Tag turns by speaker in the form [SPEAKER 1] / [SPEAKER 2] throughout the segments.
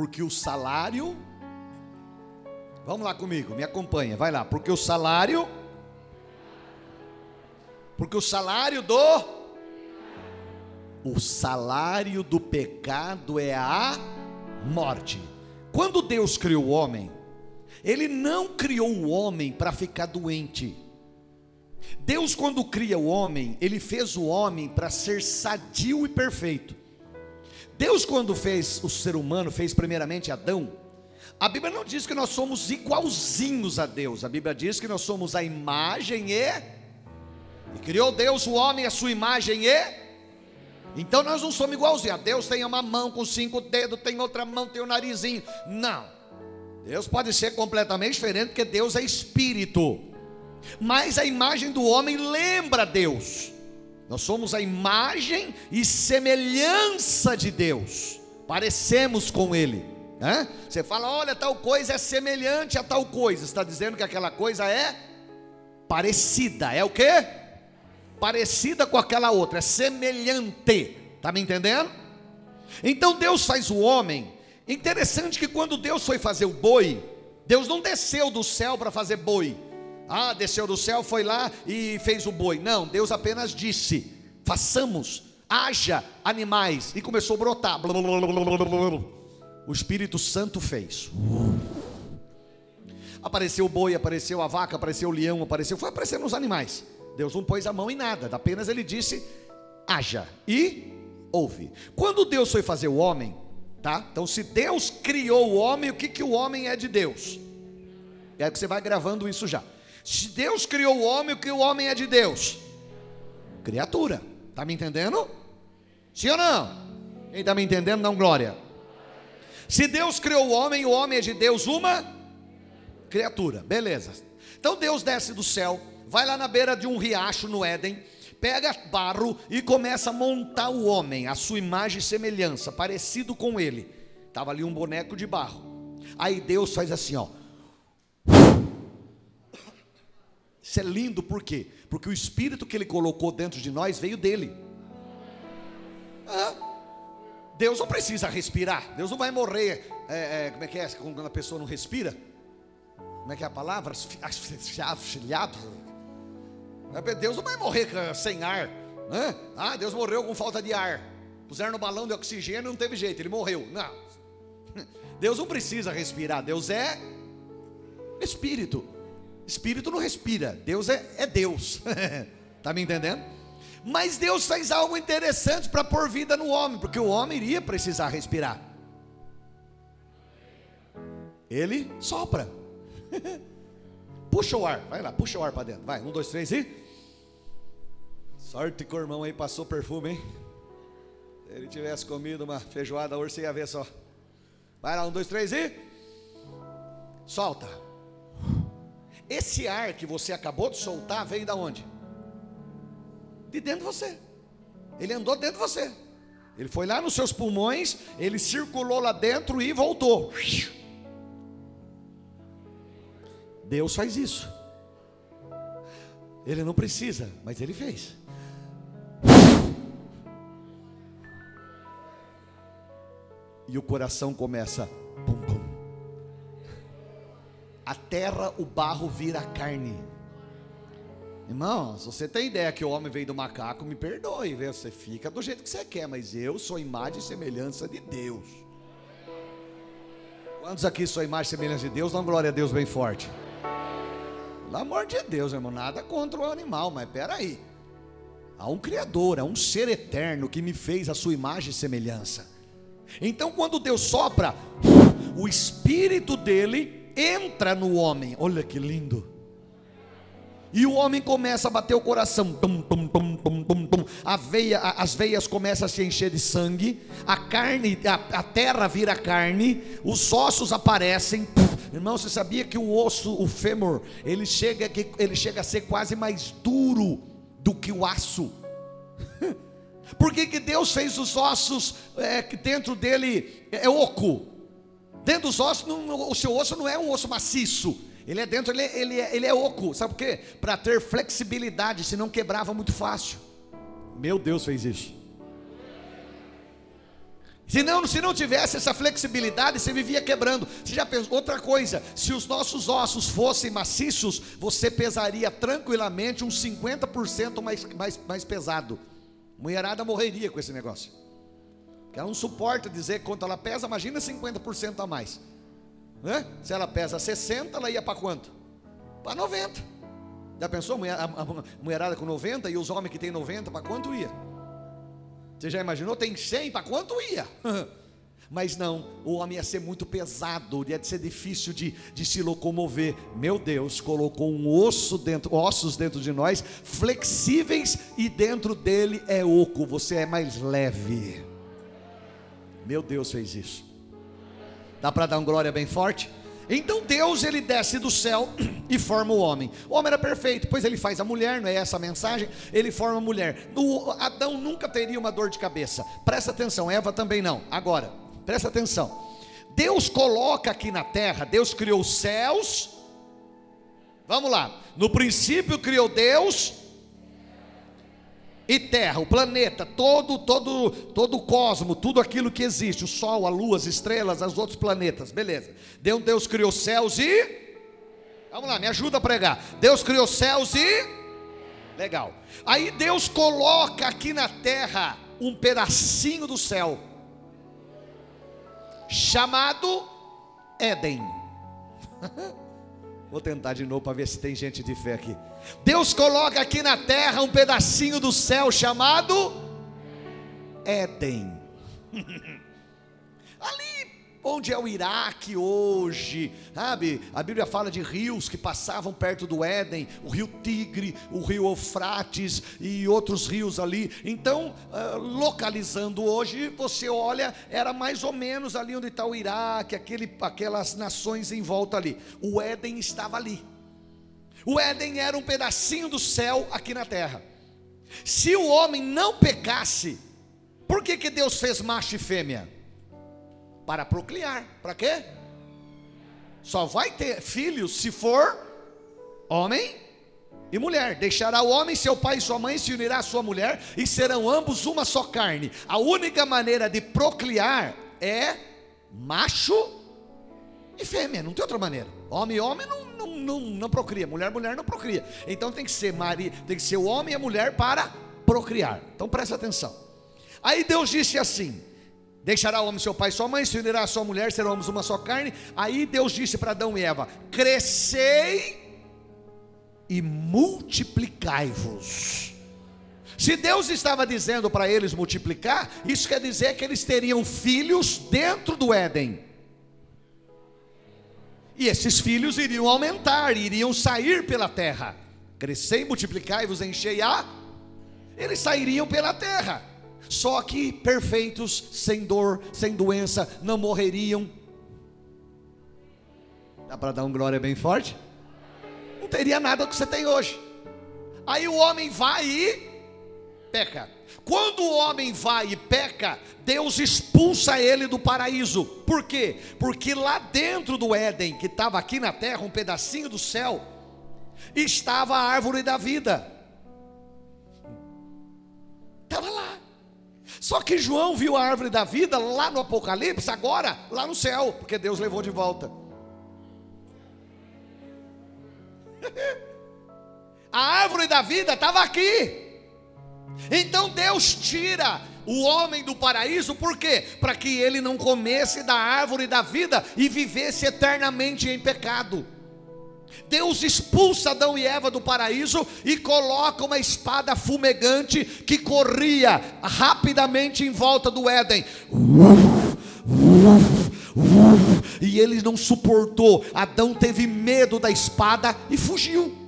[SPEAKER 1] Porque o salário. Vamos lá comigo, me acompanha, vai lá. Porque o salário. Porque o salário do. O salário do pecado é a morte. Quando Deus criou o homem, Ele não criou o homem para ficar doente. Deus, quando cria o homem, Ele fez o homem para ser sadio e perfeito. Deus, quando fez o ser humano, fez primeiramente Adão. A Bíblia não diz que nós somos igualzinhos a Deus, a Bíblia diz que nós somos a imagem e. E criou Deus o homem a sua imagem e. Então nós não somos igualzinhos. A Deus tem uma mão com cinco dedos, tem outra mão, tem o um narizinho. Não. Deus pode ser completamente diferente, porque Deus é espírito. Mas a imagem do homem lembra Deus. Nós somos a imagem e semelhança de Deus. Parecemos com Ele. Né? Você fala, olha, tal coisa é semelhante a tal coisa. Está dizendo que aquela coisa é parecida. É o que? Parecida com aquela outra. É semelhante. Está me entendendo? Então Deus faz o homem. Interessante que quando Deus foi fazer o boi, Deus não desceu do céu para fazer boi. Ah, desceu do céu, foi lá e fez o boi. Não, Deus apenas disse: façamos, haja animais. E começou a brotar. O Espírito Santo fez. Apareceu o boi, apareceu a vaca, apareceu o leão, apareceu, foi aparecendo os animais. Deus não pôs a mão em nada, apenas ele disse: haja e ouve. Quando Deus foi fazer o homem, tá? Então, se Deus criou o homem, o que, que o homem é de Deus? É que você vai gravando isso já. Se Deus criou o homem, o que o homem é de Deus? Criatura. Está me entendendo? Sim ou não? Quem está me entendendo, não glória. Se Deus criou o homem, o homem é de Deus uma criatura. Beleza. Então Deus desce do céu, vai lá na beira de um riacho no Éden, pega barro e começa a montar o homem, a sua imagem e semelhança, parecido com ele. Estava ali um boneco de barro. Aí Deus faz assim, ó. Isso é lindo por quê? Porque o espírito que ele colocou dentro de nós veio dele. Ah, Deus não precisa respirar. Deus não vai morrer. É, é, como é que é quando a pessoa não respira? Como é que é a palavra? Asfixiado. Deus não vai morrer sem ar. Né? Ah, Deus morreu com falta de ar. Puseram no balão de oxigênio, não teve jeito, ele morreu. Não. Deus não precisa respirar. Deus é espírito. Espírito não respira, Deus é, é Deus, está me entendendo? Mas Deus faz algo interessante para pôr vida no homem, porque o homem iria precisar respirar. Ele sopra, puxa o ar, vai lá, puxa o ar para dentro, vai, um, dois, três e. Sorte que o irmão aí passou perfume, hein? Se ele tivesse comido uma feijoada hoje, você ia ver só. Vai lá, um, dois, três e. Solta. Esse ar que você acabou de soltar veio da onde? De dentro de você. Ele andou dentro de você. Ele foi lá nos seus pulmões, ele circulou lá dentro e voltou. Deus faz isso. Ele não precisa, mas ele fez. E o coração começa pum, pum, a terra, o barro vira carne. Irmãos, você tem ideia que o homem veio do macaco, me perdoe, você fica do jeito que você quer, mas eu sou imagem e semelhança de Deus. Quantos aqui são imagem e semelhança de Deus? Dá glória a Deus bem forte. Pelo amor de Deus, irmão, nada contra o animal, mas peraí. Há um Criador, há um ser eterno que me fez a sua imagem e semelhança. Então, quando Deus sopra, o Espírito dele entra no homem. Olha que lindo. E o homem começa a bater o coração. Tum, tum, tum, tum, tum, tum. A veia, as veias começam a se encher de sangue. A carne, a, a terra vira carne. Os ossos aparecem. Irmão, você sabia que o osso, o fêmur, ele chega, ele chega a ser quase mais duro do que o aço. Por que, que Deus fez os ossos é, que dentro dele é oco? Dentro dos ossos, não, o seu osso não é um osso maciço. Ele é dentro, ele, ele, é, ele é oco. Sabe por quê? Para ter flexibilidade, senão quebrava muito fácil. Meu Deus fez isso. Se não, se não tivesse essa flexibilidade, você vivia quebrando. Você já pensou? Outra coisa, se os nossos ossos fossem maciços, você pesaria tranquilamente uns 50% mais, mais, mais pesado. Mulherada morreria com esse negócio. Porque ela não suporta dizer quanto ela pesa, imagina 50% a mais. Né? Se ela pesa 60, ela ia para quanto? Para 90. Já pensou a, mulherada com 90 e os homens que tem 90, para quanto ia? Você já imaginou? Tem 100, para quanto ia? Mas não, o homem ia ser muito pesado, ia ser difícil de, de se locomover. Meu Deus, colocou um osso dentro, ossos dentro de nós, flexíveis, e dentro dele é oco, você é mais leve. Meu Deus fez isso. Dá para dar um glória bem forte? Então Deus ele desce do céu e forma o homem. O homem era perfeito, pois ele faz a mulher, não é essa a mensagem? Ele forma a mulher. O Adão nunca teria uma dor de cabeça. Presta atenção, Eva também não. Agora, presta atenção. Deus coloca aqui na terra, Deus criou os céus. Vamos lá. No princípio criou Deus e terra, o planeta, todo, todo, todo o cosmo, tudo aquilo que existe, o sol, a lua, as estrelas, os outros planetas, beleza. Deus, Deus criou céus e Vamos lá, me ajuda a pregar. Deus criou céus e legal. Aí Deus coloca aqui na terra um pedacinho do céu chamado Éden. Vou tentar de novo para ver se tem gente de fé aqui. Deus coloca aqui na terra um pedacinho do céu chamado Éden. Ali onde é o Iraque hoje, sabe? A Bíblia fala de rios que passavam perto do Éden, o rio Tigre, o rio Eufrates e outros rios ali. Então, ah, localizando hoje, você olha, era mais ou menos ali onde está o Iraque, aquele, aquelas nações em volta ali. O Éden estava ali. O Éden era um pedacinho do céu aqui na terra. Se o homem não pecasse, por que, que Deus fez macho e fêmea? Para procriar. Para quê? Só vai ter filhos se for homem e mulher. Deixará o homem, seu pai e sua mãe, se unirá à sua mulher, e serão ambos uma só carne. A única maneira de procriar é macho e fêmea, não tem outra maneira. Homem e homem não, não, não, não procria, mulher mulher não procria. Então tem que ser Maria, tem que ser o homem e a mulher para procriar. Então presta atenção. Aí Deus disse assim: Deixará o homem seu pai e sua mãe, se unirá a sua mulher, serão uma só carne. Aí Deus disse para Adão e Eva: Crescei e multiplicai-vos. Se Deus estava dizendo para eles multiplicar, isso quer dizer que eles teriam filhos dentro do Éden. E esses filhos iriam aumentar, iriam sair pela terra. Crescei, multiplicai, vos enchei a. Eles sairiam pela terra. Só que perfeitos, sem dor, sem doença, não morreriam. Dá para dar um glória bem forte? Não teria nada que você tem hoje. Aí o homem vai e peca. Quando o homem vai e peca, Deus expulsa ele do paraíso. Por quê? Porque lá dentro do Éden, que estava aqui na terra, um pedacinho do céu, estava a árvore da vida. Estava lá. Só que João viu a árvore da vida lá no Apocalipse, agora lá no céu, porque Deus levou de volta. a árvore da vida estava aqui. Então Deus tira o homem do paraíso, por quê? Para que ele não comesse da árvore da vida e vivesse eternamente em pecado. Deus expulsa Adão e Eva do paraíso e coloca uma espada fumegante que corria rapidamente em volta do Éden. E ele não suportou. Adão teve medo da espada e fugiu.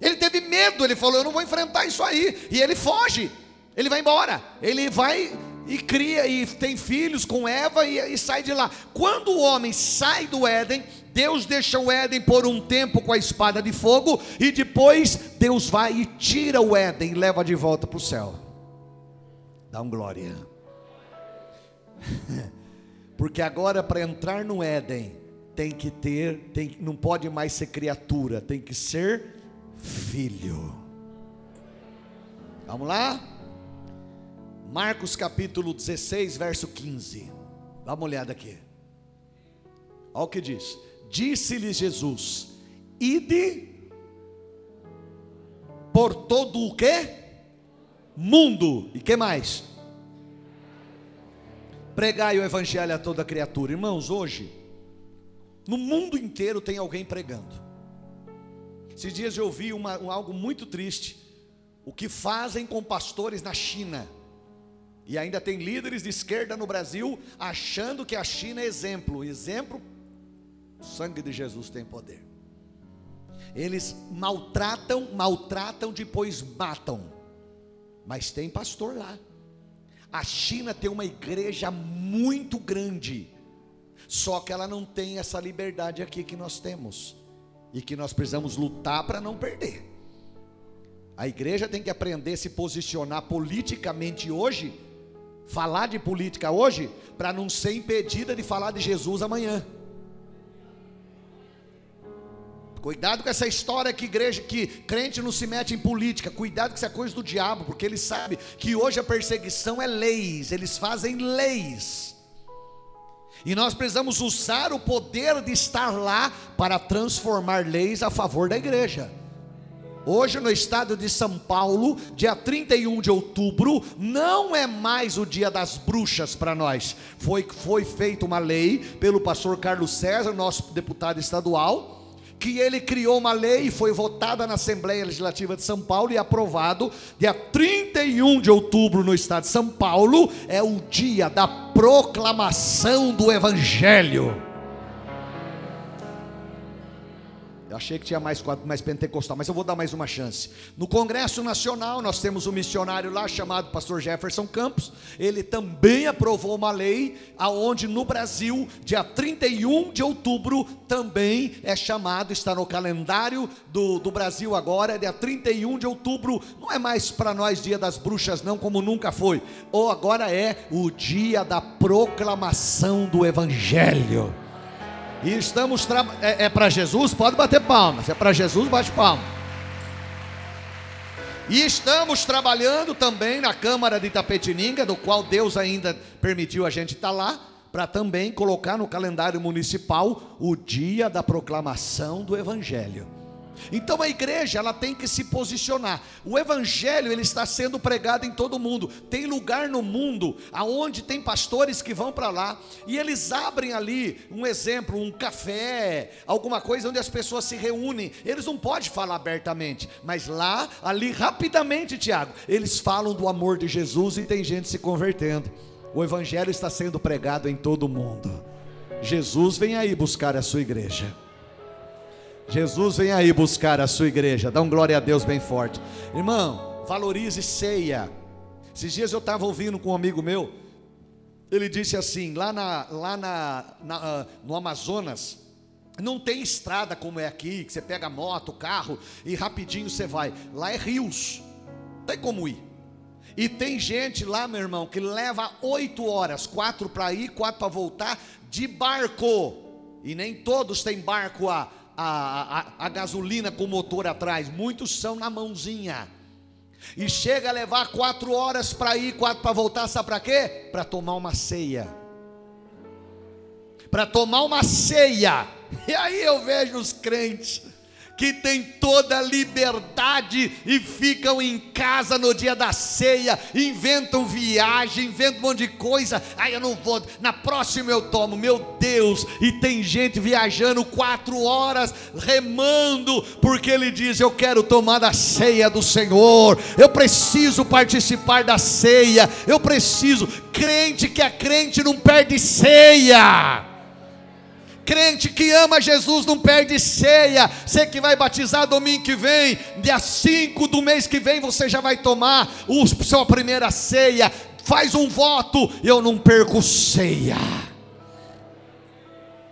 [SPEAKER 1] Ele teve medo, ele falou: Eu não vou enfrentar isso aí. E ele foge, ele vai embora, ele vai e cria e tem filhos com Eva e, e, sai de lá. Quando o homem sai do Éden, Deus deixa o Éden por um tempo com a espada de fogo e depois Deus vai e tira o Éden e leva de volta para o céu. Dá um glória. Porque agora para entrar no Éden tem que ter, tem, não pode mais ser criatura, tem que ser filho. Vamos lá? Marcos capítulo 16, verso 15. Dá uma olhada aqui. Olha o que diz: Disse-lhe Jesus: Ide por todo o que? Mundo. E que mais? Pregai o evangelho a toda criatura. Irmãos, hoje, no mundo inteiro tem alguém pregando. Esses dias eu ouvi uma, um, algo muito triste. O que fazem com pastores na China. E ainda tem líderes de esquerda no Brasil achando que a China é exemplo. Exemplo, o sangue de Jesus tem poder. Eles maltratam, maltratam, depois matam. Mas tem pastor lá. A China tem uma igreja muito grande. Só que ela não tem essa liberdade aqui que nós temos. E que nós precisamos lutar para não perder. A igreja tem que aprender a se posicionar politicamente hoje, falar de política hoje, para não ser impedida de falar de Jesus amanhã. Cuidado com essa história que igreja, que crente não se mete em política. Cuidado com essa coisa do diabo, porque ele sabe que hoje a perseguição é leis, eles fazem leis. E nós precisamos usar o poder de estar lá para transformar leis a favor da igreja. Hoje, no estado de São Paulo, dia 31 de outubro, não é mais o dia das bruxas para nós. Foi, foi feita uma lei pelo pastor Carlos César, nosso deputado estadual que ele criou uma lei, foi votada na Assembleia Legislativa de São Paulo e aprovado dia 31 de outubro no estado de São Paulo, é o dia da proclamação do Evangelho. Achei que tinha mais, mais pentecostal, mas eu vou dar mais uma chance. No Congresso Nacional, nós temos um missionário lá chamado Pastor Jefferson Campos. Ele também aprovou uma lei, aonde no Brasil, dia 31 de outubro, também é chamado, está no calendário do, do Brasil agora, dia 31 de outubro. Não é mais para nós dia das bruxas, não, como nunca foi. Ou agora é o dia da proclamação do Evangelho. E estamos é, é para Jesus, pode bater palmas. É para Jesus, bate palma. E estamos trabalhando também na Câmara de Itapetininga, do qual Deus ainda permitiu a gente estar tá lá, para também colocar no calendário municipal o dia da proclamação do Evangelho. Então a igreja ela tem que se posicionar. O evangelho ele está sendo pregado em todo mundo. Tem lugar no mundo aonde tem pastores que vão para lá e eles abrem ali um exemplo, um café, alguma coisa onde as pessoas se reúnem. Eles não podem falar abertamente, mas lá, ali rapidamente, Tiago, eles falam do amor de Jesus e tem gente se convertendo. O evangelho está sendo pregado em todo mundo. Jesus vem aí buscar a sua igreja. Jesus vem aí buscar a sua igreja. Dá um glória a Deus bem forte. Irmão, valorize ceia. Esses dias eu estava ouvindo com um amigo meu. Ele disse assim: lá, na, lá na, na uh, no Amazonas, não tem estrada como é aqui, que você pega moto, carro e rapidinho você vai. Lá é rios, não tem como ir. E tem gente lá, meu irmão, que leva oito horas, quatro para ir, quatro para voltar, de barco. E nem todos têm barco a a, a, gasolina com motor atrás, muitos são na mãozinha. E chega a levar quatro horas para ir, quatro para voltar, sabe para quê? Para tomar uma ceia. Para tomar uma ceia. E aí eu vejo os crentes que têm toda a liberdade e ficam em casa no dia da ceia, inventam viagem, inventam um monte de coisa. Aí eu não vou, na próxima eu tomo, meu Deus. E tem gente viajando quatro horas, remando, porque ele diz: Eu quero tomar da ceia do Senhor, eu preciso participar da ceia, eu preciso. Crente que é crente não perde ceia. Crente que ama Jesus não perde ceia. Você que vai batizar domingo que vem, dia 5 do mês que vem, você já vai tomar a sua primeira ceia. Faz um voto, eu não perco ceia.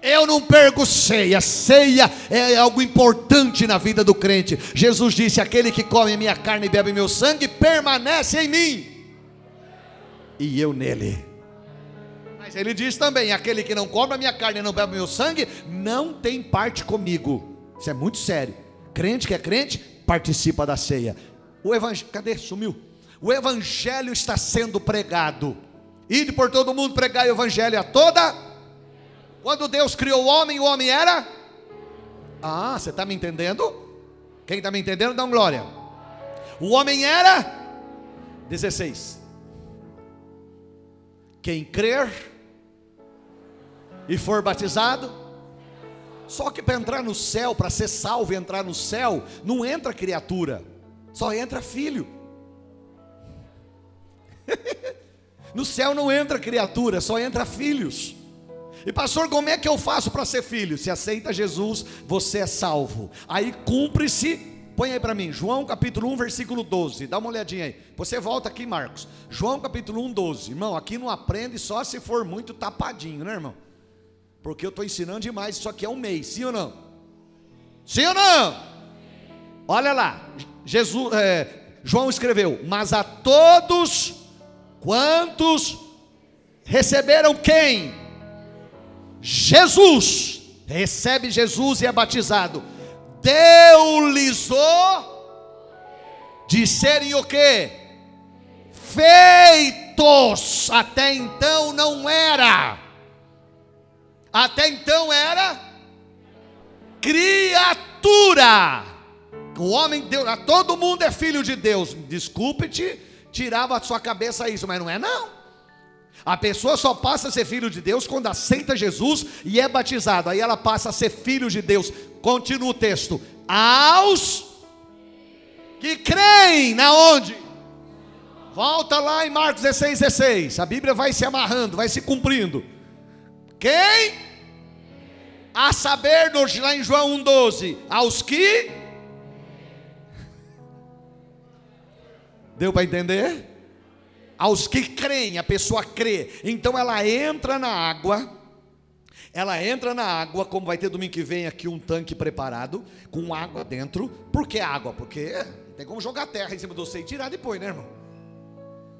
[SPEAKER 1] Eu não perco ceia. Ceia é algo importante na vida do crente. Jesus disse: Aquele que come minha carne e bebe meu sangue permanece em mim, e eu nele. Ele diz também: aquele que não come a minha carne e não bebe o meu sangue, não tem parte comigo. Isso é muito sério. Crente que é crente, participa da ceia. O evangelho, cadê? Sumiu. O evangelho está sendo pregado. Ide por todo mundo pregar o evangelho a toda. Quando Deus criou o homem, o homem era. Ah, você está me entendendo? Quem está me entendendo, dá um glória. O homem era 16. Quem crer e for batizado, só que para entrar no céu, para ser salvo e entrar no céu, não entra criatura, só entra filho. no céu não entra criatura, só entra filhos. E pastor, como é que eu faço para ser filho? Se aceita Jesus, você é salvo. Aí cumpre-se, põe aí para mim, João capítulo 1, versículo 12. Dá uma olhadinha aí. Você volta aqui, Marcos. João capítulo 1, 12. Irmão, aqui não aprende só se for muito tapadinho, né, irmão? Porque eu estou ensinando demais, isso aqui é um mês, sim ou não? Sim ou não? Olha lá, Jesus, é, João escreveu, mas a todos quantos receberam quem? Jesus, recebe Jesus e é batizado, deu-lhes o de serem o que? Feitos, até então não era, até então era criatura. O homem, Deus, todo mundo é filho de Deus. Desculpe-te, tirava a sua cabeça isso, mas não é não. A pessoa só passa a ser filho de Deus quando aceita Jesus e é batizado. Aí ela passa a ser filho de Deus. Continua o texto. Aos que creem na onde? Volta lá em Marcos 16, 16. A Bíblia vai se amarrando, vai se cumprindo. Quem? A saber, lá em João 1,12. Aos que. Deu para entender? aos que creem, a pessoa crê. Então ela entra na água, ela entra na água, como vai ter domingo que vem aqui um tanque preparado, com água dentro. Por que água? Porque tem como jogar terra em cima do você e tirar depois, né, irmão?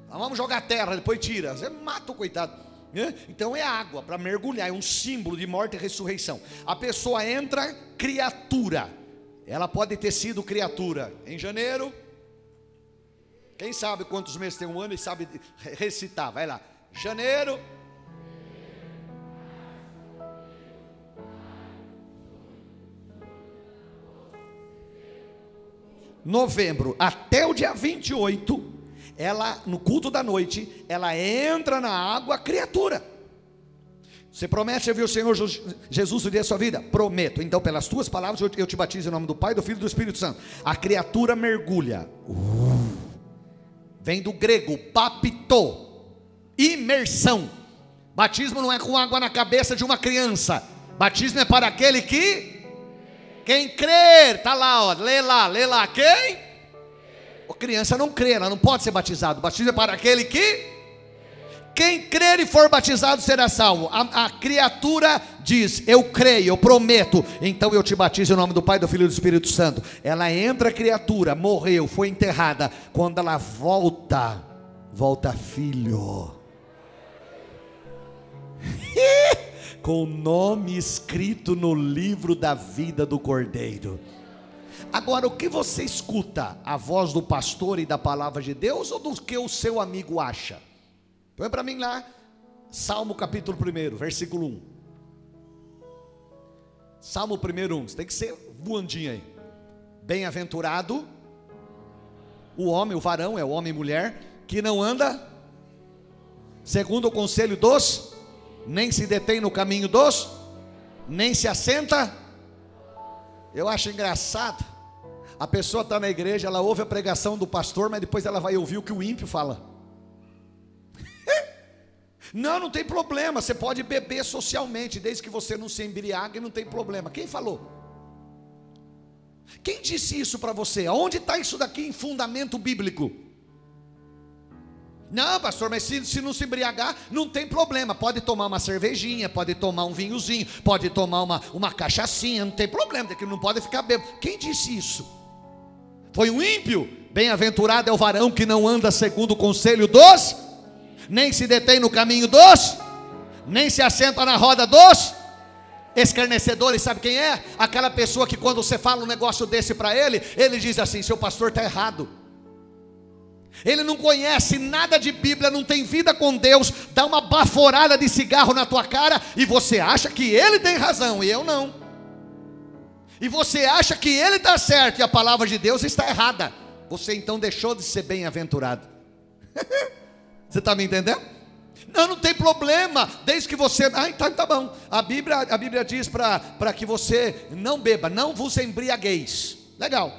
[SPEAKER 1] Então, vamos jogar terra, depois tira. Você mata o coitado. Né? Então é água para mergulhar, é um símbolo de morte e ressurreição. A pessoa entra criatura. Ela pode ter sido criatura em janeiro, quem sabe quantos meses tem um ano e sabe recitar? Vai lá. Janeiro. Novembro até o dia 28, ela no culto da noite, ela entra na água criatura. Você promete servir o Senhor Jesus o dia da sua vida? Prometo. Então, pelas tuas palavras, eu te batizo em nome do Pai, do Filho e do Espírito Santo. A criatura mergulha. Vem do grego papito, imersão. Batismo não é com água na cabeça de uma criança. Batismo é para aquele que quem crer, tá lá, ó, lê lá, lê lá, quem? A criança não crê, ela não pode ser batizado. Batismo é para aquele que quem crer e for batizado será salvo. A, a, criatura diz: Eu creio, eu prometo. Então eu te batizo em nome do Pai, do Filho e do Espírito Santo. Ela entra, criatura, morreu, foi enterrada. Quando ela volta, volta filho. Com o nome escrito no livro da vida do Cordeiro. Agora, o que você escuta? A voz do pastor e da palavra de Deus ou do que o seu amigo acha? Põe para mim lá, Salmo capítulo 1, versículo 1. Salmo 1, 1. Você tem que ser voandinho aí. Bem-aventurado o homem, o varão, é o homem e mulher, que não anda segundo o conselho dos, nem se detém no caminho dos, nem se assenta. Eu acho engraçado. A pessoa está na igreja, ela ouve a pregação do pastor, mas depois ela vai ouvir o que o ímpio fala. Não, não tem problema. Você pode beber socialmente, desde que você não se embriague, não tem problema. Quem falou? Quem disse isso para você? Aonde está isso daqui em fundamento bíblico? Não, pastor, mas se, se, não se embriagar, não tem problema. Pode tomar uma cervejinha, pode tomar um vinhozinho, pode tomar uma, uma cachaçinha, não tem problema, que não pode ficar bêbado. Quem disse isso? Foi um ímpio? Bem-aventurado é o varão que não anda segundo o conselho dos nem se detém no caminho dos, nem se assenta na roda dos escarnecedores. Sabe quem é? Aquela pessoa que quando você fala um negócio desse para ele, ele diz assim: seu pastor está errado. Ele não conhece nada de Bíblia, não tem vida com Deus, dá uma baforada de cigarro na tua cara e você acha que ele tem razão e eu não. E você acha que ele está certo e a palavra de Deus está errada. Você então deixou de ser bem-aventurado. você está me entendendo? Não, não tem problema, desde que você. Ah, tá, tá bom. A Bíblia, a Bíblia diz para que você não beba, não vos embriagueis. Legal.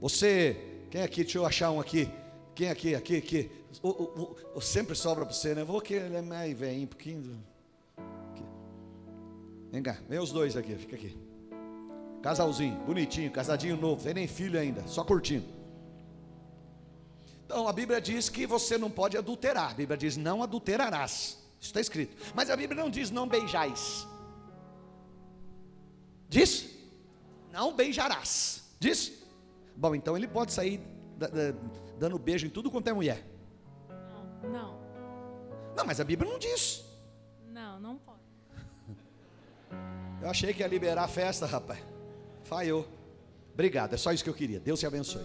[SPEAKER 1] Você. Quem aqui? Deixa eu achar um aqui. Quem aqui? Aqui, aqui. O, o, o, sempre sobra para você, né? Vou que ele é mais velho, um pouquinho. Aqui. Vem cá, vem os dois aqui, fica aqui. Casalzinho, bonitinho, casadinho novo, tem nem filho ainda, só curtindo. Então a Bíblia diz que você não pode adulterar. A Bíblia diz não adulterarás. Isso está escrito. Mas a Bíblia não diz não beijais. Diz? Não beijarás. Diz? Bom, então ele pode sair dando beijo em tudo quanto é mulher.
[SPEAKER 2] Não, não.
[SPEAKER 1] Não, mas a Bíblia não diz.
[SPEAKER 2] Não, não pode.
[SPEAKER 1] Eu achei que ia liberar a festa, rapaz. Falhou. Obrigado, é só isso que eu queria. Deus te abençoe.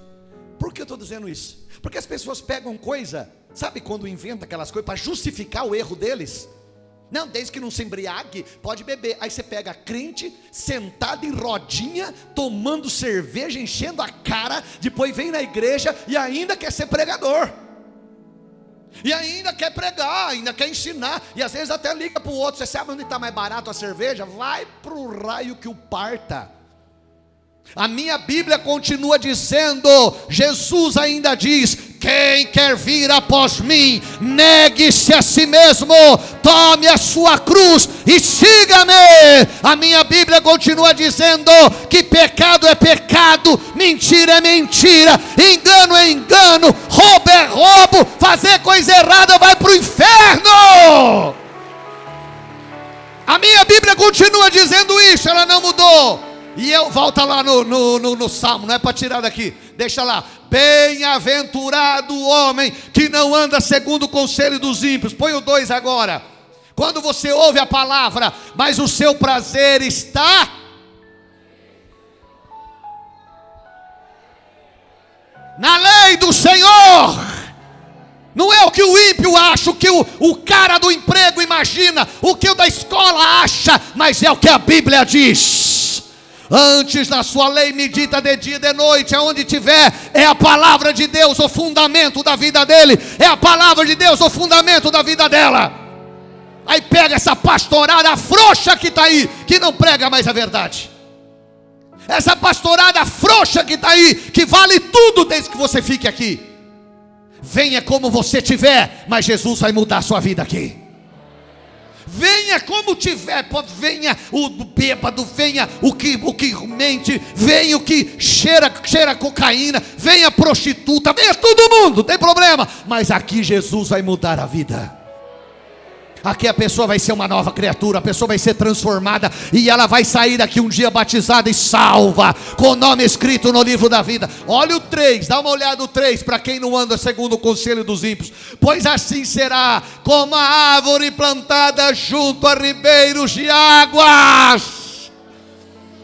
[SPEAKER 1] Por que eu estou dizendo isso? Porque as pessoas pegam coisa, sabe quando inventa aquelas coisas para justificar o erro deles? Não, desde que não se embriague, pode beber. Aí você pega crente, sentado em rodinha, tomando cerveja, enchendo a cara, depois vem na igreja e ainda quer ser pregador. E ainda quer pregar, ainda quer ensinar. E às vezes até liga para o outro. Você sabe onde está mais barato a cerveja? Vai para o raio que o parta. A minha Bíblia continua dizendo, Jesus ainda diz: quem quer vir após mim, negue-se a si mesmo, tome a sua cruz e siga-me. A minha Bíblia continua dizendo que pecado é pecado, mentira é mentira, engano é engano, roubo é roubo, fazer coisa errada vai para o inferno. A minha Bíblia continua dizendo isso, ela não mudou. E eu, volta lá no, no, no, no Salmo, não é para tirar daqui, deixa lá. Bem-aventurado o homem que não anda segundo o conselho dos ímpios. Põe o dois agora. Quando você ouve a palavra, mas o seu prazer está. Na lei do Senhor. Não é o que o ímpio acha, o que o, o cara do emprego imagina, o que o da escola acha, mas é o que a Bíblia diz. Antes na sua lei medita de dia e de noite, aonde tiver, é a palavra de Deus o fundamento da vida dele, é a palavra de Deus o fundamento da vida dela. Aí pega essa pastorada frouxa que está aí, que não prega mais a verdade. Essa pastorada frouxa que está aí, que vale tudo desde que você fique aqui. Venha como você tiver, mas Jesus vai mudar a sua vida aqui. Venha como tiver, venha o bêbado, venha o que, o que mente, venha o que cheira, cheira cocaína, venha prostituta, venha todo mundo, tem problema. Mas aqui Jesus vai mudar a vida. Aqui a pessoa vai ser uma nova criatura, a pessoa vai ser transformada e ela vai sair daqui um dia batizada e salva, com o nome escrito no livro da vida. Olha o 3, dá uma olhada no 3 para quem não anda segundo o conselho dos ímpios. Pois assim será, como a árvore plantada junto a ribeiros de águas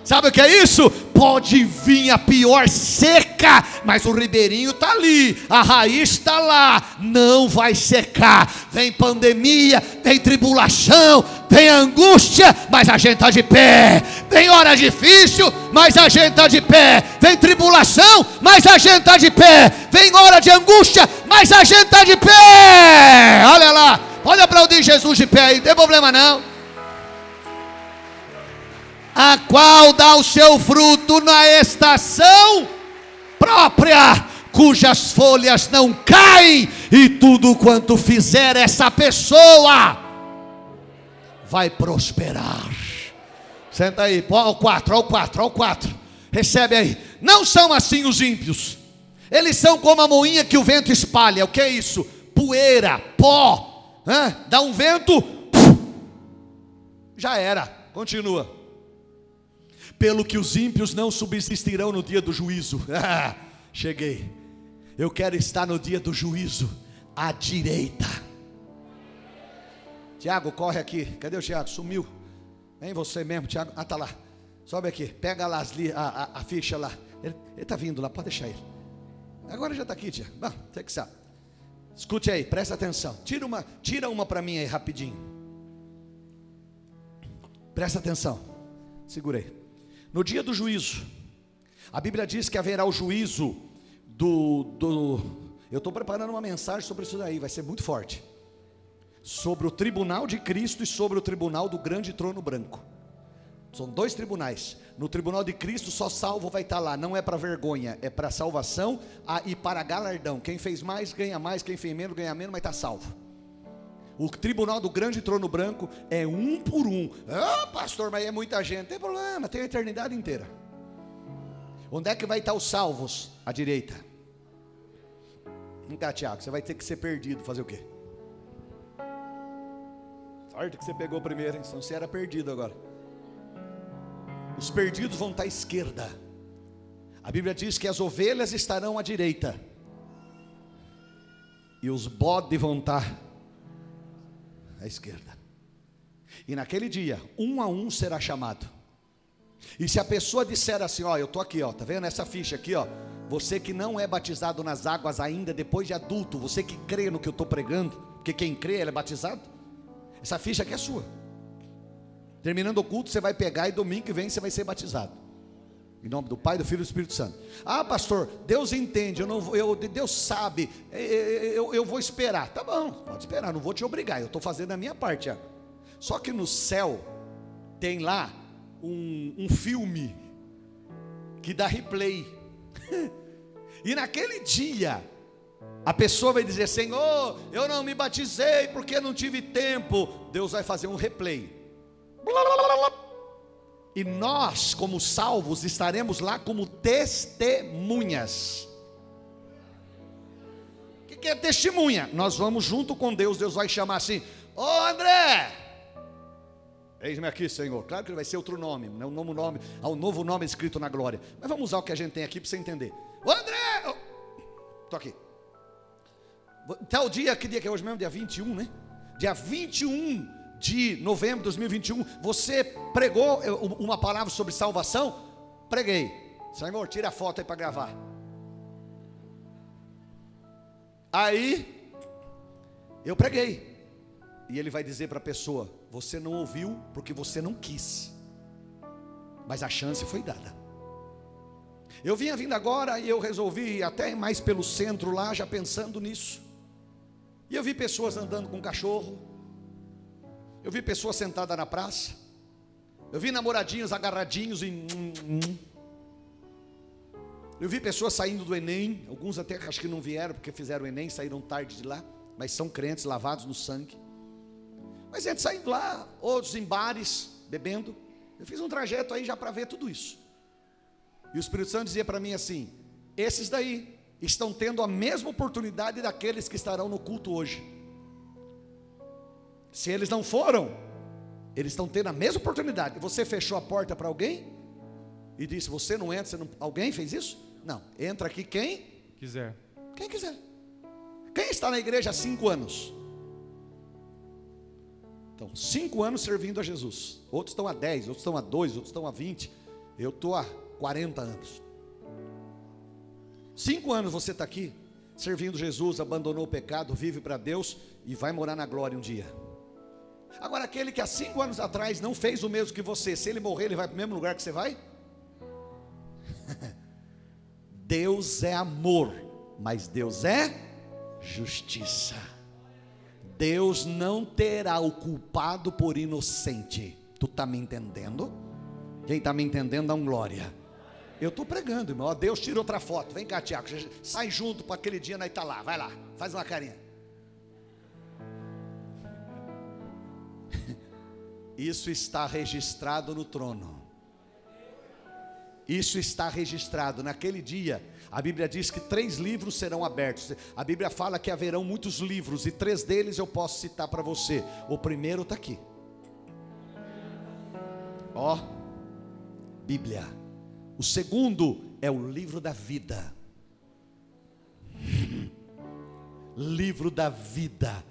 [SPEAKER 1] Sabe o que é isso? Pode vir a pior seca, mas o ribeirinho está ali, a raiz está lá, não vai secar. Vem pandemia, vem tribulação, vem angústia, mas a gente está de pé. Vem hora difícil, mas a gente está de pé. Vem tribulação, mas a gente está de pé. Vem hora de angústia, mas a gente está de pé. Olha lá, olha para o de Jesus de pé aí, não tem problema não a qual dá o seu fruto na estação própria, cujas folhas não caem, e tudo quanto fizer essa pessoa vai prosperar. Senta aí, ao quatro, ao quatro, ao quatro. Recebe aí. Não são assim os ímpios. Eles são como a moinha que o vento espalha. O que é isso? Poeira, pó. Hã? Dá um vento, já era. Continua pelo que os ímpios não subsistirão no dia do juízo. Cheguei. Eu quero estar no dia do juízo à direita. Tiago, corre aqui. Cadê o Tiago? Sumiu. Vem você mesmo, Tiago. Ah, tá lá. Sobe aqui. Pega lá as, a, a, a, ficha lá. Ele está vindo lá, pode deixar ele. Agora já está aqui, Tiago. Bom, você que sabe. Escute aí, presta atenção. Tira uma, tira uma para mim aí rapidinho. Presta atenção. Segurei. No dia do juízo, a Bíblia diz que haverá o juízo do. do eu estou preparando uma mensagem sobre isso daí, vai ser muito forte. Sobre o tribunal de Cristo e sobre o tribunal do grande trono branco. São dois tribunais. No tribunal de Cristo, só salvo vai estar lá. Não é para vergonha, é para salvação e para galardão. Quem fez mais, ganha mais. Quem fez menos, ganha menos, mas está salvo. O tribunal do grande trono branco é um por um. Ah, pastor, mas é muita gente. Não tem problema, tem a eternidade inteira. Onde é que vai estar os salvos? À direita. Vem cá, Tiago, você vai ter que ser perdido. Fazer o quê? Sorte que você pegou primeiro, hein? Senão você era perdido agora. Os perdidos vão estar à esquerda. A Bíblia diz que as ovelhas estarão à direita. E os bodes vão estar à esquerda. E naquele dia, um a um será chamado. E se a pessoa disser assim, ó, eu tô aqui, ó, tá vendo essa ficha aqui, ó? Você que não é batizado nas águas ainda depois de adulto, você que crê no que eu estou pregando, porque quem crê ele é batizado. Essa ficha aqui é sua. Terminando o culto, você vai pegar e domingo que vem você vai ser batizado. Em nome do Pai, do Filho e do Espírito Santo. Ah, pastor, Deus entende, eu não, eu, Deus sabe, eu, eu, eu vou esperar. Tá bom, pode esperar, não vou te obrigar, eu estou fazendo a minha parte. Ó. Só que no céu tem lá um, um filme que dá replay. e naquele dia, a pessoa vai dizer: Senhor, eu não me batizei porque não tive tempo. Deus vai fazer um replay. E nós, como salvos, estaremos lá como testemunhas. O que, é testemunha? Nós vamos junto com Deus, Deus vai chamar assim: Ô oh, André, Eis-me aqui, Senhor. Claro que vai ser outro nome, não um novo nome, há um novo nome escrito na glória. Mas vamos usar o que a gente tem aqui para você entender. Ô André! Estou oh, aqui. Tal dia, que dia que é hoje mesmo? Dia 21, né? Dia 21 de novembro de 2021, você pregou eh, uma palavra sobre salvação? Preguei. Senhor, tira a foto aí para gravar. Aí, eu preguei. E ele vai dizer para a pessoa: Você não ouviu porque você não quis. Mas a chance foi dada. Eu vinha vindo agora e eu resolvi até mais pelo centro lá, já pensando nisso. E eu vi pessoas andando com cachorro, eu vi pessoas sentadas na praça. Eu vi namoradinhos agarradinhos em. Eu vi pessoas saindo do Enem. Alguns até acho que não vieram porque fizeram o Enem, saíram tarde de lá. Mas são crentes lavados no sangue. Mas gente saindo lá, outros em bares, bebendo. Eu fiz um trajeto aí já para ver tudo isso. E o Espírito Santo dizia para mim assim: esses daí estão tendo a mesma oportunidade daqueles que estarão no culto hoje. Se eles não foram, eles estão tendo a mesma oportunidade. Você fechou a porta para alguém e disse: Você não entra, você não... alguém fez isso? Não, entra aqui quem
[SPEAKER 3] quiser.
[SPEAKER 1] Quem quiser. Quem está na igreja há cinco anos? Então, cinco anos servindo a Jesus. Outros estão há dez, outros estão há dois, outros estão há vinte. Eu estou há quarenta anos. Cinco anos você está aqui, servindo Jesus, abandonou o pecado, vive para Deus e vai morar na glória um dia. Agora, aquele que há cinco anos atrás não fez o mesmo que você, se ele morrer, ele vai para o mesmo lugar que você vai? Deus é amor, mas Deus é justiça. Deus não terá o culpado por inocente. Tu está me entendendo? Quem está me entendendo, dá um glória. Eu estou pregando, irmão. Deus tira outra foto. Vem cá, Tiago. Sai junto para aquele dia na Italá. Vai lá, faz uma carinha. Isso está registrado no trono. Isso está registrado. Naquele dia, a Bíblia diz que três livros serão abertos. A Bíblia fala que haverão muitos livros, e três deles eu posso citar para você. O primeiro está aqui. Ó, Bíblia. O segundo é o livro da vida. livro da vida.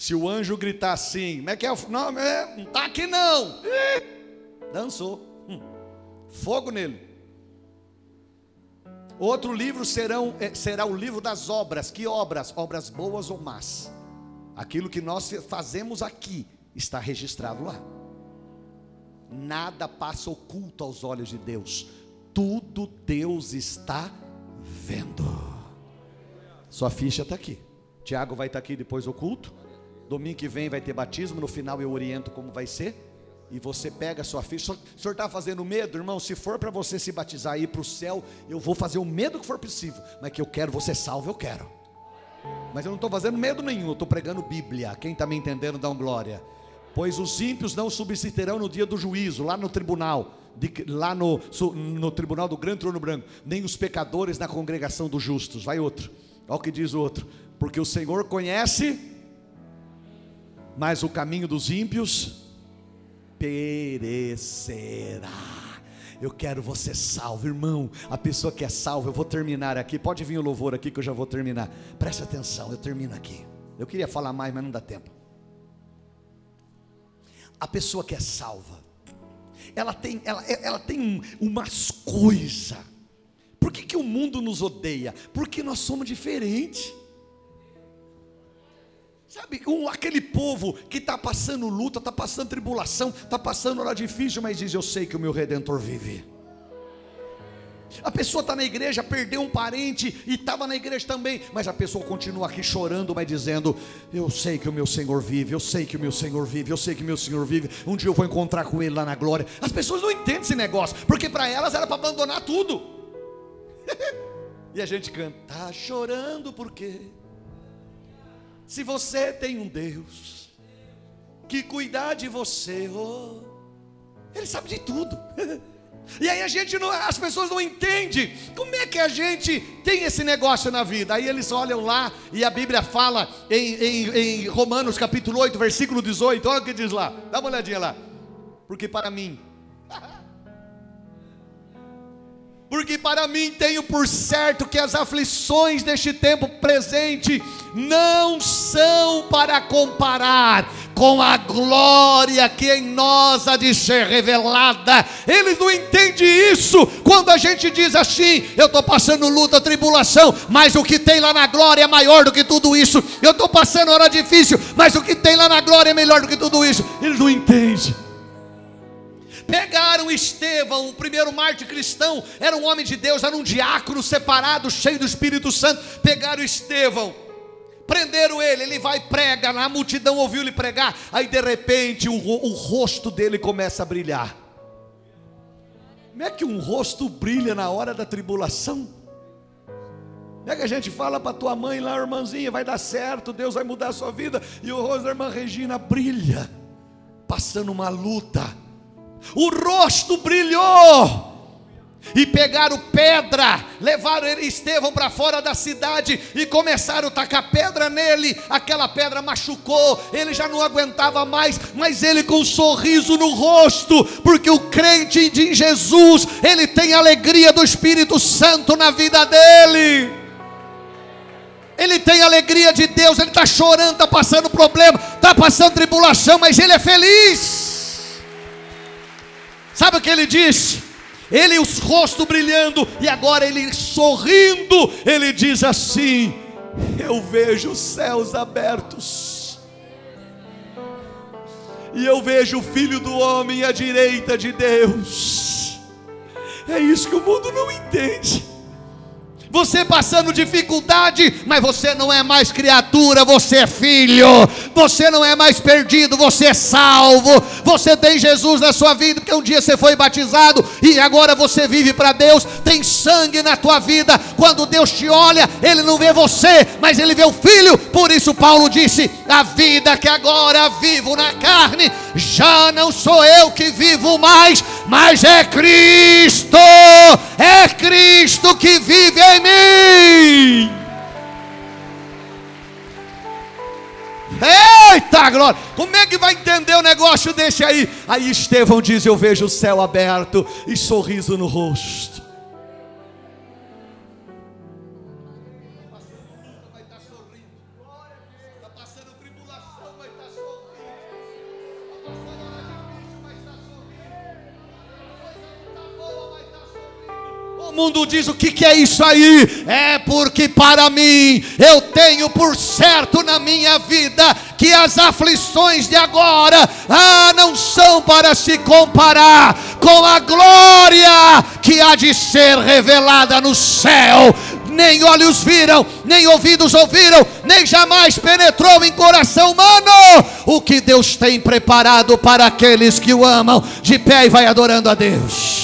[SPEAKER 1] Se o anjo gritar assim, como é que é o. É, não está aqui não. Dançou. Hum. Fogo nele. Outro livro serão, eh, será o livro das obras. Que obras? Obras boas ou más. Aquilo que nós fazemos aqui está registrado lá. Nada passa oculto aos olhos de Deus. Tudo Deus está vendo. Sua ficha está aqui. Tiago vai estar aqui depois do culto. Domingo que vem vai ter batismo. No final eu oriento como vai ser e você pega a sua ficha. O senhor está fazendo medo, irmão? Se for para você se batizar e ir para o céu, eu vou fazer o medo que for possível. Mas que eu quero você salvo, eu quero. Mas eu não estou fazendo medo nenhum, eu estou pregando Bíblia. Quem está me entendendo, dá uma glória. Pois os ímpios não subsistirão no dia do juízo, lá no tribunal, de, lá no, no tribunal do grande trono branco, nem os pecadores na congregação dos justos. Vai outro, olha o que diz o outro. Porque o Senhor conhece, mas o caminho dos ímpios perecerá. Eu quero você salvo, irmão. A pessoa que é salva, eu vou terminar aqui. Pode vir o louvor aqui que eu já vou terminar. Preste atenção, eu termino aqui. Eu queria falar mais, mas não dá tempo. A pessoa que é salva, ela tem, ela, ela tem umas coisas. Por que, que o mundo nos odeia? Porque nós somos diferentes. Sabe, um, aquele povo que está passando luta, está passando tribulação, está passando hora difícil, mas diz: Eu sei que o meu redentor vive. A pessoa está na igreja, perdeu um parente e estava na igreja também, mas a pessoa continua aqui chorando, mas dizendo: Eu sei que o meu Senhor vive, eu sei que o meu Senhor vive, eu sei que o meu Senhor vive. Um dia eu vou encontrar com Ele lá na glória. As pessoas não entendem esse negócio, porque para elas era para abandonar tudo. e a gente canta: Tá chorando por quê? Se você tem um Deus que cuidar de você, oh, Ele sabe de tudo. E aí a gente não, as pessoas não entendem como é que a gente tem esse negócio na vida. Aí eles olham lá e a Bíblia fala em, em, em Romanos capítulo 8, versículo 18. Olha o que diz lá, dá uma olhadinha lá. Porque para mim porque para mim tenho por certo que as aflições deste tempo presente não são para comparar com a glória que em nós há de ser revelada. Eles não entendem isso quando a gente diz assim: eu estou passando luta, tribulação, mas o que tem lá na glória é maior do que tudo isso. Eu estou passando hora difícil, mas o que tem lá na glória é melhor do que tudo isso. Eles não entendem. Pegaram Estevão, o primeiro mártir cristão, era um homem de Deus, era um diácono separado, cheio do Espírito Santo. Pegaram Estevão, prenderam ele, ele vai prega, a multidão ouviu ele pregar, aí de repente o, o rosto dele começa a brilhar. Como é que um rosto brilha na hora da tribulação? Como é que a gente fala para tua mãe lá, irmãzinha, vai dar certo, Deus vai mudar a sua vida, e o rosto da irmã Regina brilha, passando uma luta o rosto brilhou. E pegaram pedra, levaram ele Estevão para fora da cidade e começaram a tacar pedra nele. Aquela pedra machucou, ele já não aguentava mais, mas ele com um sorriso no rosto, porque o crente de Jesus, ele tem alegria do Espírito Santo na vida dele. Ele tem alegria de Deus, ele está chorando, está passando problema, está passando tribulação, mas ele é feliz. Sabe o que ele disse? Ele, os rostos brilhando, e agora ele sorrindo, ele diz assim: Eu vejo os céus abertos, e eu vejo o filho do homem à direita de Deus. É isso que o mundo não entende você passando dificuldade, mas você não é mais criatura, você é filho, você não é mais perdido, você é salvo, você tem Jesus na sua vida, porque um dia você foi batizado e agora você vive para Deus, tem sangue na tua vida. Quando Deus te olha, Ele não vê você, mas Ele vê o filho. Por isso, Paulo disse: A vida que agora vivo na carne, já não sou eu que vivo mais, mas é Cristo, é Cristo que vive em mim. Eita glória! Como é que vai entender o negócio desse aí? Aí Estevão diz: Eu vejo o céu aberto e sorriso no rosto. Mundo diz o que, que é isso aí? É porque para mim eu tenho por certo na minha vida que as aflições de agora ah, não são para se comparar com a glória que há de ser revelada no céu. Nem olhos viram, nem ouvidos ouviram, nem jamais penetrou em coração humano o que Deus tem preparado para aqueles que o amam. De pé e vai adorando a Deus.